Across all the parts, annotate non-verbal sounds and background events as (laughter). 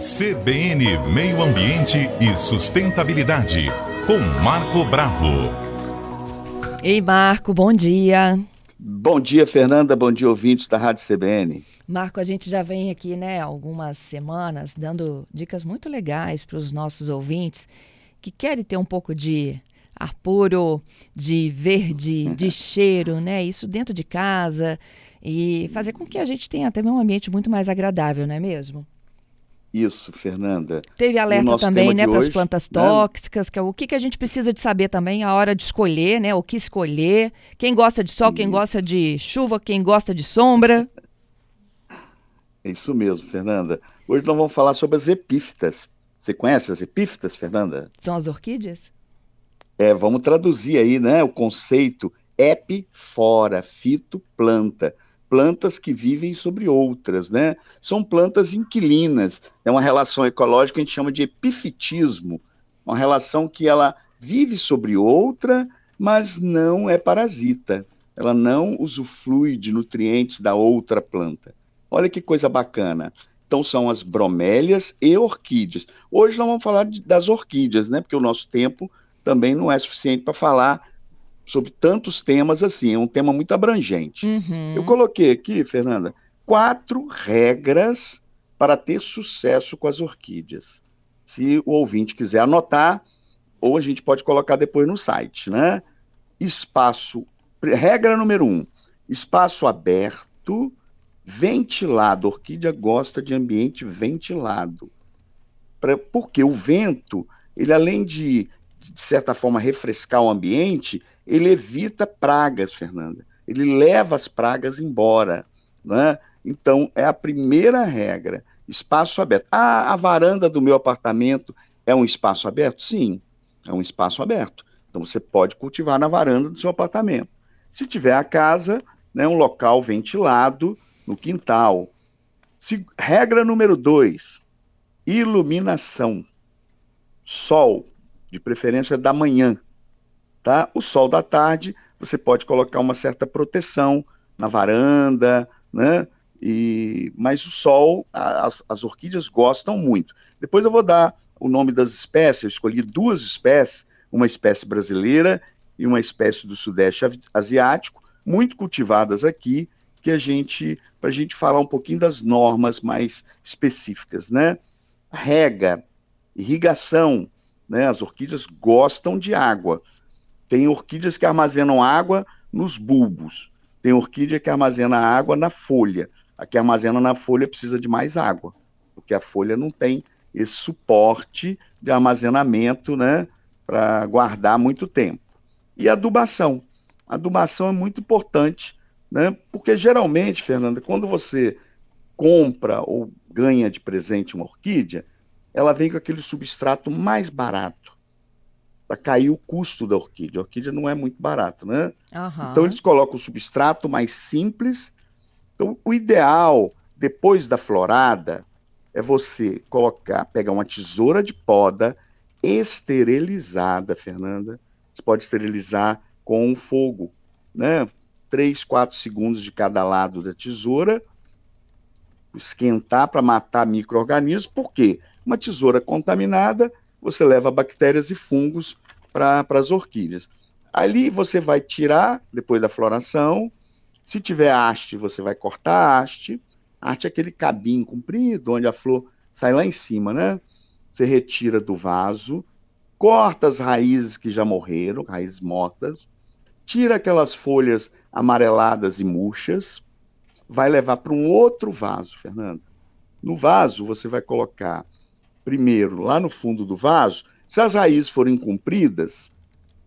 CBN Meio Ambiente e Sustentabilidade, com Marco Bravo. Ei, Marco, bom dia. Bom dia, Fernanda. Bom dia, ouvintes da Rádio CBN. Marco, a gente já vem aqui, né, algumas semanas dando dicas muito legais para os nossos ouvintes que querem ter um pouco de ar puro, de verde, de (laughs) cheiro, né? Isso dentro de casa e fazer com que a gente tenha também um ambiente muito mais agradável, não é mesmo? Isso, Fernanda. Teve alerta também, né, para as plantas né? tóxicas, que é o que, que a gente precisa de saber também a hora de escolher, né, o que escolher, quem gosta de sol, Isso. quem gosta de chuva, quem gosta de sombra. (laughs) É isso mesmo, Fernanda. Hoje nós vamos falar sobre as epífitas. Você conhece as epífitas, Fernanda? São as orquídeas? É, vamos traduzir aí, né, o conceito epi, fora, fito, planta plantas que vivem sobre outras, né? São plantas inquilinas. É uma relação ecológica que a gente chama de epifitismo, uma relação que ela vive sobre outra, mas não é parasita. Ela não usufrui de nutrientes da outra planta. Olha que coisa bacana. Então são as bromélias e orquídeas. Hoje nós vamos falar de, das orquídeas, né? Porque o nosso tempo também não é suficiente para falar sobre tantos temas assim, é um tema muito abrangente. Uhum. Eu coloquei aqui, Fernanda, quatro regras para ter sucesso com as orquídeas. Se o ouvinte quiser anotar, ou a gente pode colocar depois no site, né? Espaço, regra número um, espaço aberto, ventilado. A orquídea gosta de ambiente ventilado. Pra, porque o vento, ele além de de certa forma, refrescar o ambiente, ele evita pragas, Fernanda. Ele leva as pragas embora. Né? Então, é a primeira regra. Espaço aberto. Ah, a varanda do meu apartamento é um espaço aberto? Sim, é um espaço aberto. Então, você pode cultivar na varanda do seu apartamento. Se tiver a casa, né, um local ventilado no quintal. Se, regra número dois: iluminação. Sol, de preferência da manhã. Tá? O sol da tarde, você pode colocar uma certa proteção na varanda, né? E, mas o sol, as, as orquídeas gostam muito. Depois eu vou dar o nome das espécies, eu escolhi duas espécies, uma espécie brasileira e uma espécie do sudeste asiático, muito cultivadas aqui, que a gente, para a gente falar um pouquinho das normas mais específicas, né? Rega, irrigação, né? As orquídeas gostam de água. Tem orquídeas que armazenam água nos bulbos. Tem orquídea que armazena água na folha. A que armazena na folha precisa de mais água, porque a folha não tem esse suporte de armazenamento, né, para guardar muito tempo. E adubação. A adubação é muito importante, né, porque geralmente, Fernanda, quando você compra ou ganha de presente uma orquídea, ela vem com aquele substrato mais barato para cair o custo da orquídea. A orquídea não é muito barata, né? Uhum. Então eles colocam o substrato mais simples. Então o ideal depois da florada é você colocar, pegar uma tesoura de poda esterilizada, Fernanda. Você pode esterilizar com um fogo, né? 3, 4 segundos de cada lado da tesoura, esquentar para matar micro-organismos, por quê? Uma tesoura contaminada, você leva bactérias e fungos para as orquídeas. Ali você vai tirar, depois da floração, se tiver haste, você vai cortar a haste. A haste é aquele cabinho comprido, onde a flor sai lá em cima, né? Você retira do vaso, corta as raízes que já morreram, raízes mortas, tira aquelas folhas amareladas e murchas, vai levar para um outro vaso, Fernando. No vaso, você vai colocar primeiro, lá no fundo do vaso, se as raízes forem compridas,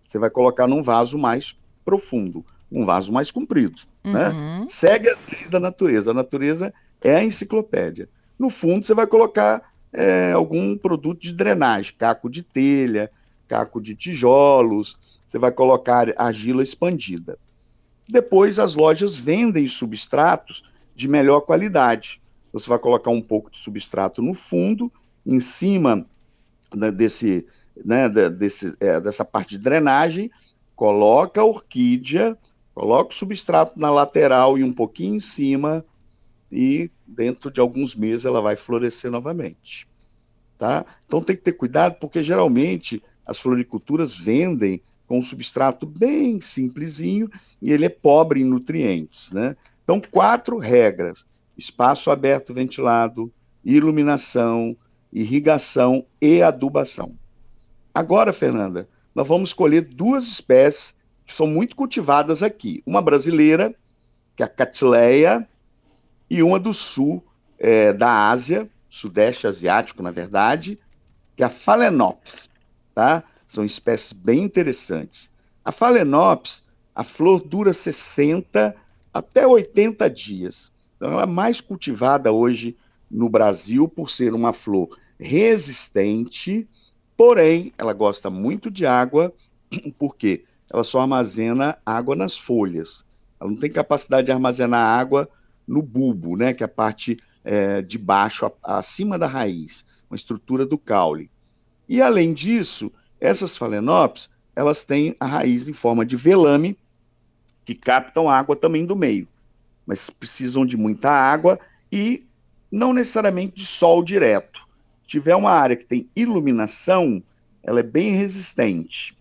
você vai colocar num vaso mais profundo, um vaso mais comprido. Né? Uhum. Né? Segue as leis da natureza. A natureza é a enciclopédia. No fundo, você vai colocar é, algum produto de drenagem, caco de telha, caco de tijolos, você vai colocar argila expandida. Depois, as lojas vendem substratos de melhor qualidade. Você vai colocar um pouco de substrato no fundo em cima né, desse, né, desse, é, dessa parte de drenagem, coloca a orquídea, coloca o substrato na lateral e um pouquinho em cima, e dentro de alguns meses ela vai florescer novamente. tá? Então tem que ter cuidado porque geralmente as floriculturas vendem com um substrato bem simplesinho e ele é pobre em nutrientes, né? Então quatro regras: espaço aberto ventilado, iluminação, irrigação e adubação. Agora, Fernanda, nós vamos escolher duas espécies que são muito cultivadas aqui. Uma brasileira, que é a Catileia, e uma do sul é, da Ásia, sudeste asiático, na verdade, que é a Phalaenopsis, tá? São espécies bem interessantes. A Phalaenopsis, a flor dura 60 até 80 dias. Então, ela é mais cultivada hoje no Brasil por ser uma flor resistente, porém, ela gosta muito de água, (clears throat) porque ela só armazena água nas folhas. Ela não tem capacidade de armazenar água no bulbo, né, que é a parte é, de baixo, a, acima da raiz, uma estrutura do caule. E além disso, essas falenopes, elas têm a raiz em forma de velame, que captam água também do meio, mas precisam de muita água e não necessariamente de sol direto. Se tiver uma área que tem iluminação, ela é bem resistente.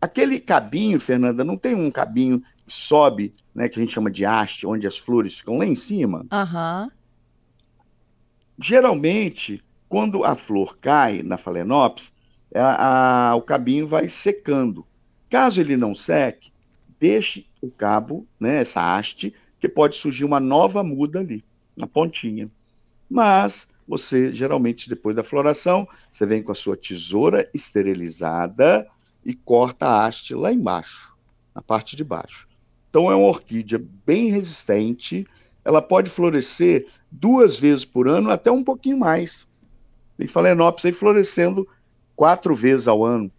Aquele cabinho, Fernanda, não tem um cabinho que sobe, né, que a gente chama de haste, onde as flores ficam lá em cima? Uhum. Geralmente, quando a flor cai na Phalaenopsis, a, a, o cabinho vai secando. Caso ele não seque, deixe o cabo, né, essa haste, que pode surgir uma nova muda ali na pontinha. Mas você, geralmente, depois da floração, você vem com a sua tesoura esterilizada e corta a haste lá embaixo, na parte de baixo. Então é uma orquídea bem resistente, ela pode florescer duas vezes por ano, até um pouquinho mais. Tem falenopsis aí florescendo quatro vezes ao ano.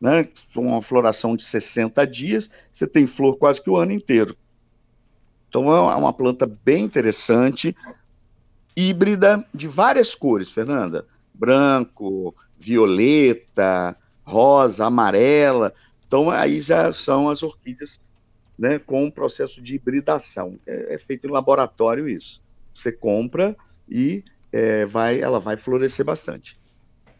Né? Uma floração de 60 dias, você tem flor quase que o ano inteiro. Então é uma planta bem interessante, híbrida de várias cores, Fernanda. Branco, violeta, rosa, amarela. Então aí já são as orquídeas né, com um processo de hibridação. É, é feito em laboratório isso. Você compra e é, vai, ela vai florescer bastante.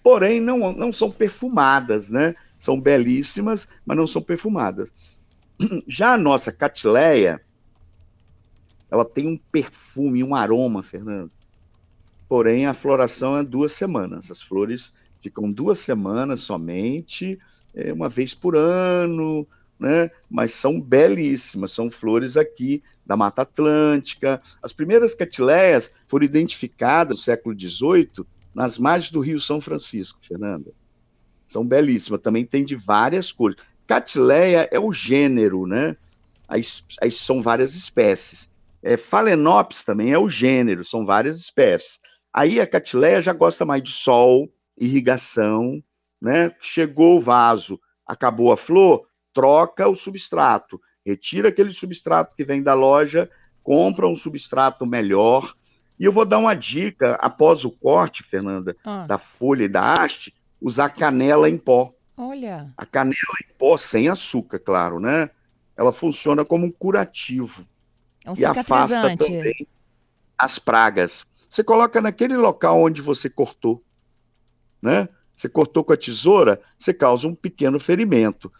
Porém, não, não são perfumadas, né? São belíssimas, mas não são perfumadas. Já a nossa catileia, ela tem um perfume, um aroma, Fernando. Porém, a floração é duas semanas. As flores ficam duas semanas somente, é, uma vez por ano, né? Mas são belíssimas, são flores aqui da Mata Atlântica. As primeiras catileias foram identificadas no século XVIII nas margens do Rio São Francisco, Fernanda. São belíssimas, também tem de várias cores. Catileia é o gênero, né? Aí, são várias espécies. É, Phalaenopsis também é o gênero, são várias espécies. Aí a catileia já gosta mais de sol, irrigação, né? Chegou o vaso, acabou a flor, troca o substrato, retira aquele substrato que vem da loja, compra um substrato melhor. E eu vou dar uma dica, após o corte, Fernanda, ah. da folha e da haste, usar canela em pó. Olha. A canela em pó, sem açúcar, claro, né? Ela funciona como um curativo. É um e afasta também as pragas. Você coloca naquele local onde você cortou, né? Você cortou com a tesoura, você causa um pequeno ferimento.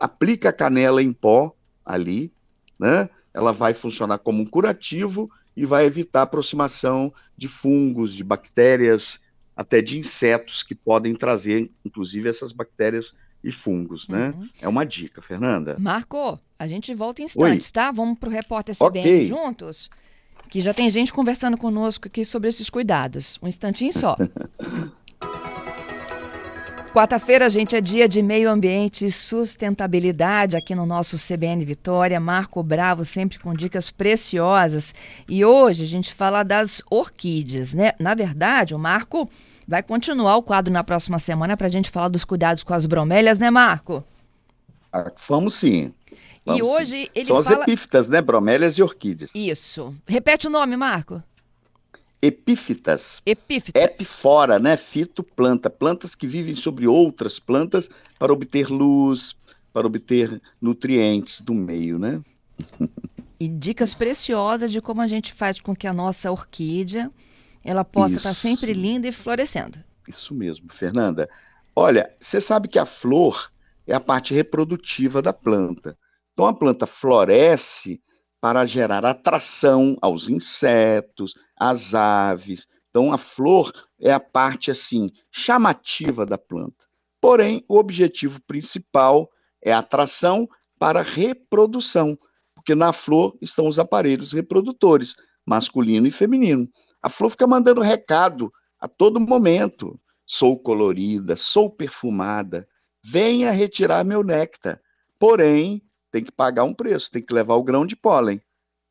Aplica a canela em pó ali, né? Ela vai funcionar como um curativo e vai evitar a aproximação de fungos, de bactérias, até de insetos que podem trazer, inclusive, essas bactérias e fungos, né? Uhum. É uma dica, Fernanda. Marco, a gente volta em instantes, Oi. tá? Vamos para o repórter CBN okay. juntos, que já tem gente conversando conosco aqui sobre esses cuidados. Um instantinho só. (laughs) Quarta-feira, gente, é dia de meio ambiente e sustentabilidade aqui no nosso CBN Vitória. Marco Bravo sempre com dicas preciosas. E hoje a gente fala das orquídeas, né? Na verdade, o Marco Vai continuar o quadro na próxima semana para a gente falar dos cuidados com as bromélias, né, Marco? Ah, vamos sim. Vamos e hoje sim. ele São fala... as epífitas, né? Bromélias e orquídeas. Isso. Repete o nome, Marco. Epífitas. Epífitas. Epifora, né? Fito, planta. Plantas que vivem sobre outras plantas para obter luz, para obter nutrientes do meio, né? e dicas preciosas de como a gente faz com que a nossa orquídea ela possa estar sempre linda e florescendo. Isso mesmo, Fernanda. Olha, você sabe que a flor é a parte reprodutiva da planta. Então a planta floresce para gerar atração aos insetos, às aves. Então a flor é a parte assim chamativa da planta. Porém, o objetivo principal é a atração para reprodução, porque na flor estão os aparelhos reprodutores, masculino e feminino. A flor fica mandando recado a todo momento. Sou colorida, sou perfumada, venha retirar meu néctar. Porém, tem que pagar um preço, tem que levar o grão de pólen,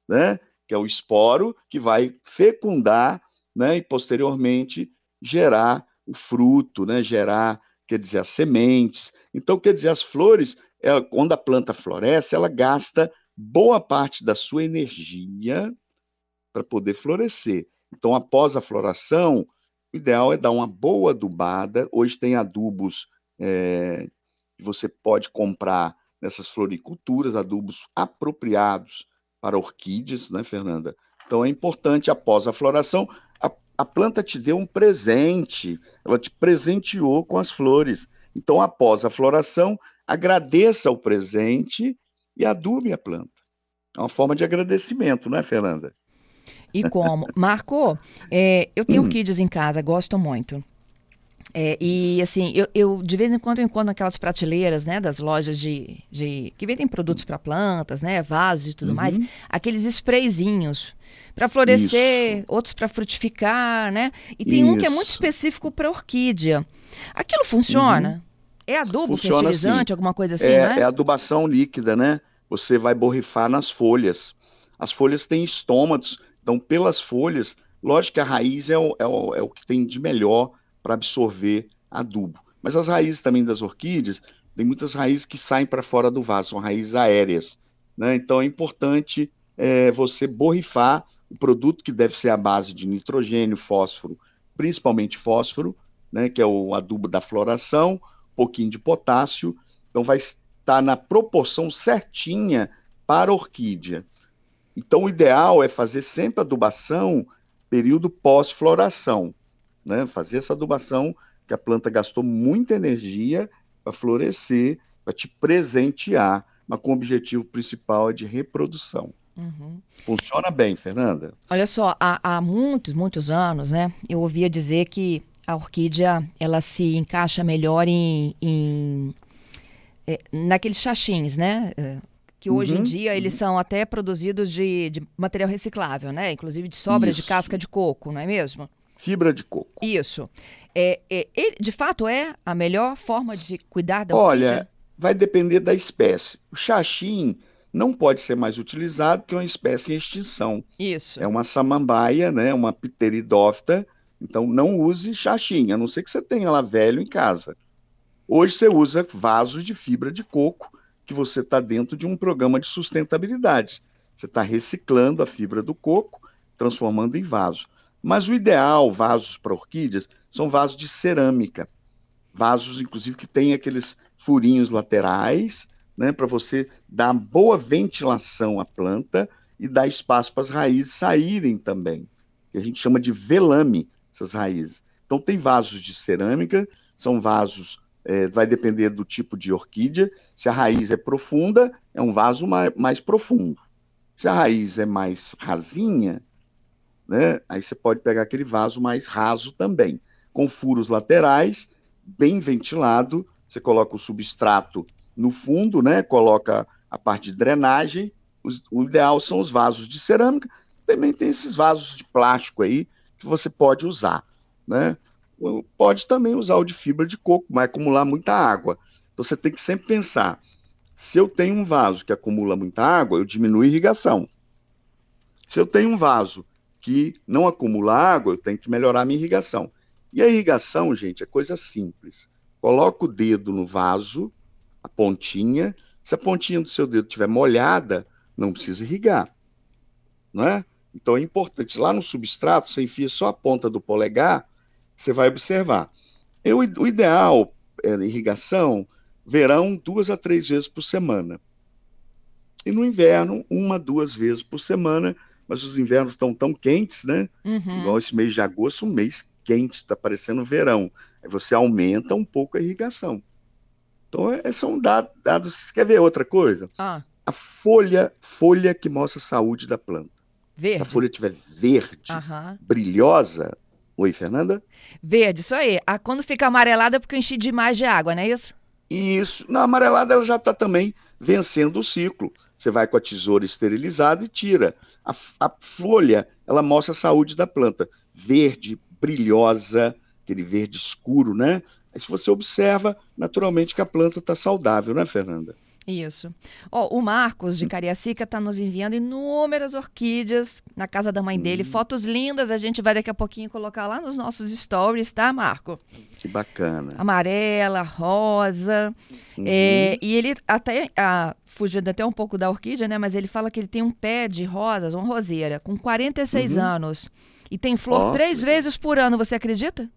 né? Que é o esporo que vai fecundar, né? E posteriormente gerar o fruto, né? Gerar, quer dizer, as sementes. Então, quer dizer, as flores, ela, quando a planta floresce, ela gasta boa parte da sua energia para poder florescer. Então, após a floração, o ideal é dar uma boa adubada. Hoje tem adubos é, que você pode comprar nessas floriculturas, adubos apropriados para orquídeas, né, Fernanda? Então é importante, após a floração, a, a planta te deu um presente, ela te presenteou com as flores. Então, após a floração, agradeça o presente e adube a planta. É uma forma de agradecimento, não é, Fernanda? E como? Marco, é, eu tenho hum. orquídeas em casa, gosto muito. É, e assim, eu, eu, de vez em quando eu encontro aquelas prateleiras, né, das lojas de, de que vendem produtos para plantas, né, vasos e tudo uhum. mais, aqueles sprayzinhos para florescer, Isso. outros para frutificar, né? E tem Isso. um que é muito específico para orquídea. Aquilo funciona? Uhum. É adubo funciona fertilizante, assim. alguma coisa assim, é, né? É adubação líquida, né? Você vai borrifar nas folhas. As folhas têm estômatos, então pelas folhas, lógico que a raiz é o, é o, é o que tem de melhor para absorver adubo. Mas as raízes também das orquídeas, tem muitas raízes que saem para fora do vaso, são raízes aéreas. Né? Então é importante é, você borrifar o produto que deve ser a base de nitrogênio, fósforo, principalmente fósforo, né, que é o adubo da floração, um pouquinho de potássio, então vai estar na proporção certinha para a orquídea. Então o ideal é fazer sempre adubação período pós-floração né? Fazer essa adubação que a planta gastou muita energia para florescer, para te presentear, mas com o objetivo principal é de reprodução. Uhum. Funciona bem, Fernanda? Olha só, há, há, muitos, muitos anos, né? Eu ouvia dizer que a orquídea ela se encaixa melhor em, em é, naqueles chachins, né? É, que hoje uhum, em dia eles uhum. são até produzidos de, de, material reciclável, né? Inclusive de sobras Isso. de casca de coco, não é mesmo? Fibra de coco. Isso. É, é, ele, de fato, é a melhor forma de cuidar da Olha, orquídea? vai depender da espécie. O xaxim não pode ser mais utilizado porque é uma espécie em extinção. Isso. É uma samambaia, né, uma pteridófita, então não use xaxim, a não ser que você tenha lá velho em casa. Hoje você usa vasos de fibra de coco, que você está dentro de um programa de sustentabilidade. Você está reciclando a fibra do coco, transformando em vaso. Mas o ideal, vasos para orquídeas, são vasos de cerâmica. Vasos, inclusive, que tem aqueles furinhos laterais, né, para você dar boa ventilação à planta e dar espaço para as raízes saírem também, que a gente chama de velame, essas raízes. Então, tem vasos de cerâmica, são vasos, é, vai depender do tipo de orquídea. Se a raiz é profunda, é um vaso mais, mais profundo. Se a raiz é mais rasinha, né? Aí você pode pegar aquele vaso mais raso também, com furos laterais, bem ventilado. Você coloca o substrato no fundo, né? Coloca a parte de drenagem. O ideal são os vasos de cerâmica. Também tem esses vasos de plástico aí que você pode usar, né? Pode também usar o de fibra de coco, vai acumular muita água. Então você tem que sempre pensar: se eu tenho um vaso que acumula muita água, eu diminuo a irrigação. Se eu tenho um vaso que não acumula água, eu tenho que melhorar a minha irrigação. E a irrigação, gente, é coisa simples. Coloca o dedo no vaso, a pontinha. Se a pontinha do seu dedo estiver molhada, não precisa irrigar. Não é? Então é importante. Lá no substrato, você enfia só a ponta do polegar, você vai observar. Eu, o ideal é irrigação, verão, duas a três vezes por semana. E no inverno, uma, duas vezes por semana, mas os invernos estão tão quentes, né? Uhum. Igual esse mês de agosto, um mês quente, está parecendo verão. Aí você aumenta um pouco a irrigação. Então, é, são dados. dados. Você quer ver outra coisa? Ah, A folha, folha que mostra a saúde da planta. verde. Se a folha estiver verde, Aham. brilhosa. Oi, Fernanda? Verde, isso aí. Ah, quando fica amarelada é porque eu enchi demais de água, não é isso? Isso. Na amarelada, ela já está também vencendo o ciclo. Você vai com a tesoura esterilizada e tira. A, a folha, ela mostra a saúde da planta. Verde, brilhosa, aquele verde escuro, né? Aí se você observa, naturalmente que a planta está saudável, né, Fernanda? Isso. Ó, o Marcos de Cariacica está nos enviando inúmeras orquídeas na casa da mãe dele, fotos lindas. A gente vai daqui a pouquinho colocar lá nos nossos stories, tá, Marco? Que bacana. Amarela, rosa. Uhum. É, e ele até, ah, fugindo até um pouco da orquídea, né? Mas ele fala que ele tem um pé de rosas, uma roseira, com 46 Uhum. anos. E tem flor três que vezes por ano, você acredita?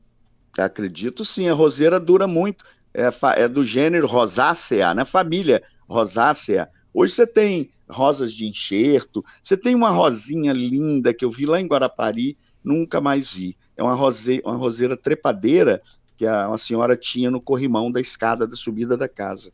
Acredito sim, a roseira dura muito. É, é do gênero Rosácea, né? Família Rosácea. Hoje você tem rosas de enxerto, você tem uma rosinha linda que eu vi lá em Guarapari, nunca mais vi. É uma, rose, uma roseira trepadeira que a, uma senhora tinha no corrimão da escada da subida da casa.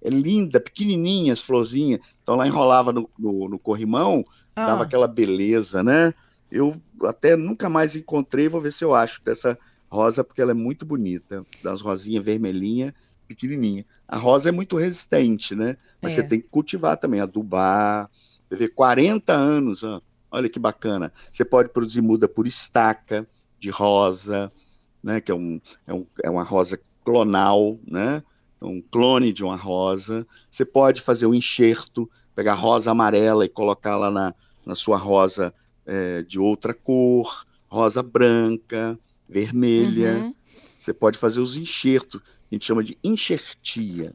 É linda, pequenininha as florzinhas. Então lá enrolava no, no, no corrimão, dava Ah, aquela beleza, né? Eu até nunca mais encontrei, vou ver se eu acho dessa rosa, porque ela é muito bonita, das rosinhas vermelhinha, pequenininha. A rosa é muito resistente, né? Mas É. você tem que cultivar também, adubar. Você vê 40 anos, ó, olha que bacana. Você pode produzir muda por estaca de rosa, né? Que é, um, é, um, é uma rosa clonal, né? É um clone de uma rosa. Você pode fazer o enxerto, pegar rosa amarela e colocar lá na, na sua rosa é, de outra cor, rosa branca, vermelha. uhum, Você pode fazer os enxertos, a gente chama de enxertia.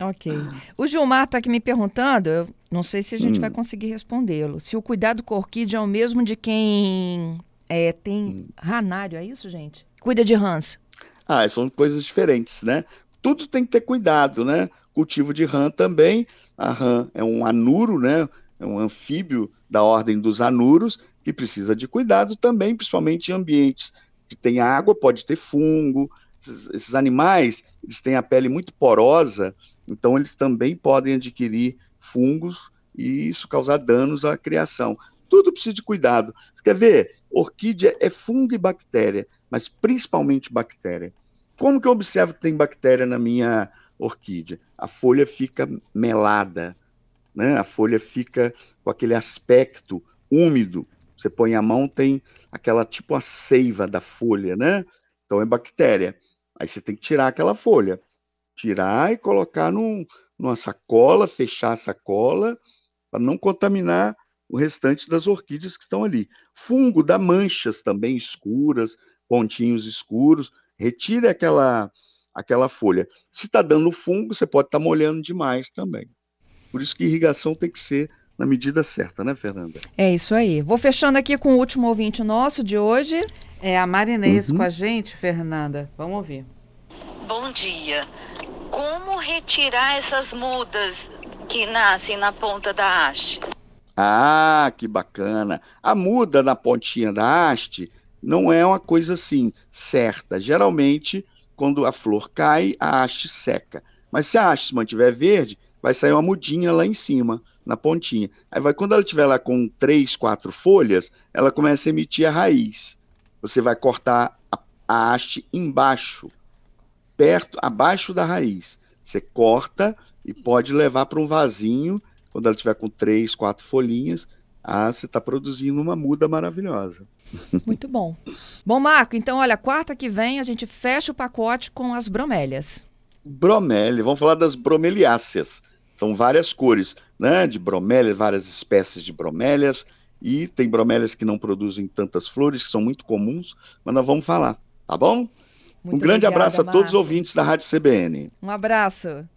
ok. O Gilmar está aqui me perguntando, eu não sei se a gente Hum. vai conseguir respondê-lo, se o cuidado com a orquídea é o mesmo de quem é, tem Hum. ranário, é isso, gente? Cuida de rãs. Ah, são coisas diferentes, né? Tudo tem que ter cuidado, né? Cultivo de rã também. A rã é um anuro, né? É um anfíbio da ordem dos anuros que precisa de cuidado também, principalmente em ambientes que tem água, pode ter fungo. Esses, esses animais, eles têm a pele muito porosa, então eles também podem adquirir fungos e isso causar danos à criação. Tudo precisa de cuidado. Você quer ver? Orquídea é fungo e bactéria, mas principalmente bactéria. Como que eu observo que tem bactéria na minha orquídea? A folha fica melada, né? A folha fica com aquele aspecto úmido. Você põe a mão, tem aquela tipo a seiva da folha, né? Então é bactéria. Aí você tem que tirar aquela folha, tirar e colocar num, numa sacola, fechar a sacola para não contaminar o restante das orquídeas que estão ali. Fungo dá manchas também escuras, pontinhos escuros. Retire aquela aquela folha. Se está dando fungo, você pode estar molhando demais também. Por isso que irrigação tem que ser na medida certa, né, Fernanda? É isso aí. Vou fechando aqui com o último ouvinte nosso de hoje. É a Marinês Uhum. com a gente, Fernanda. Vamos ouvir. Bom dia. Como retirar essas mudas que nascem na ponta da haste? Ah, que bacana. A muda na pontinha da haste não é uma coisa assim certa. Geralmente, quando a flor cai, a haste seca. Mas se a haste se mantiver verde, vai sair uma mudinha lá em cima, na pontinha. Aí vai, quando ela estiver lá com três, quatro folhas, ela começa a emitir a raiz. Você vai cortar a, a haste embaixo, perto, abaixo da raiz. Você corta e pode levar para um vasinho quando ela tiver com três, quatro folhinhas, ah, você está produzindo uma muda maravilhosa. (laughs) Muito bom. Bom, Marco, então, olha, quarta que vem a gente fecha o pacote com as bromélias. Bromélia, vamos falar das bromeliáceas. São várias cores, né? De bromélia, várias espécies de bromélias. E tem bromélias que não produzem tantas flores, que são muito comuns, mas nós vamos falar, tá bom? Muito um grande obrigada, abraço a todos os ouvintes da Rádio CBN. Um abraço.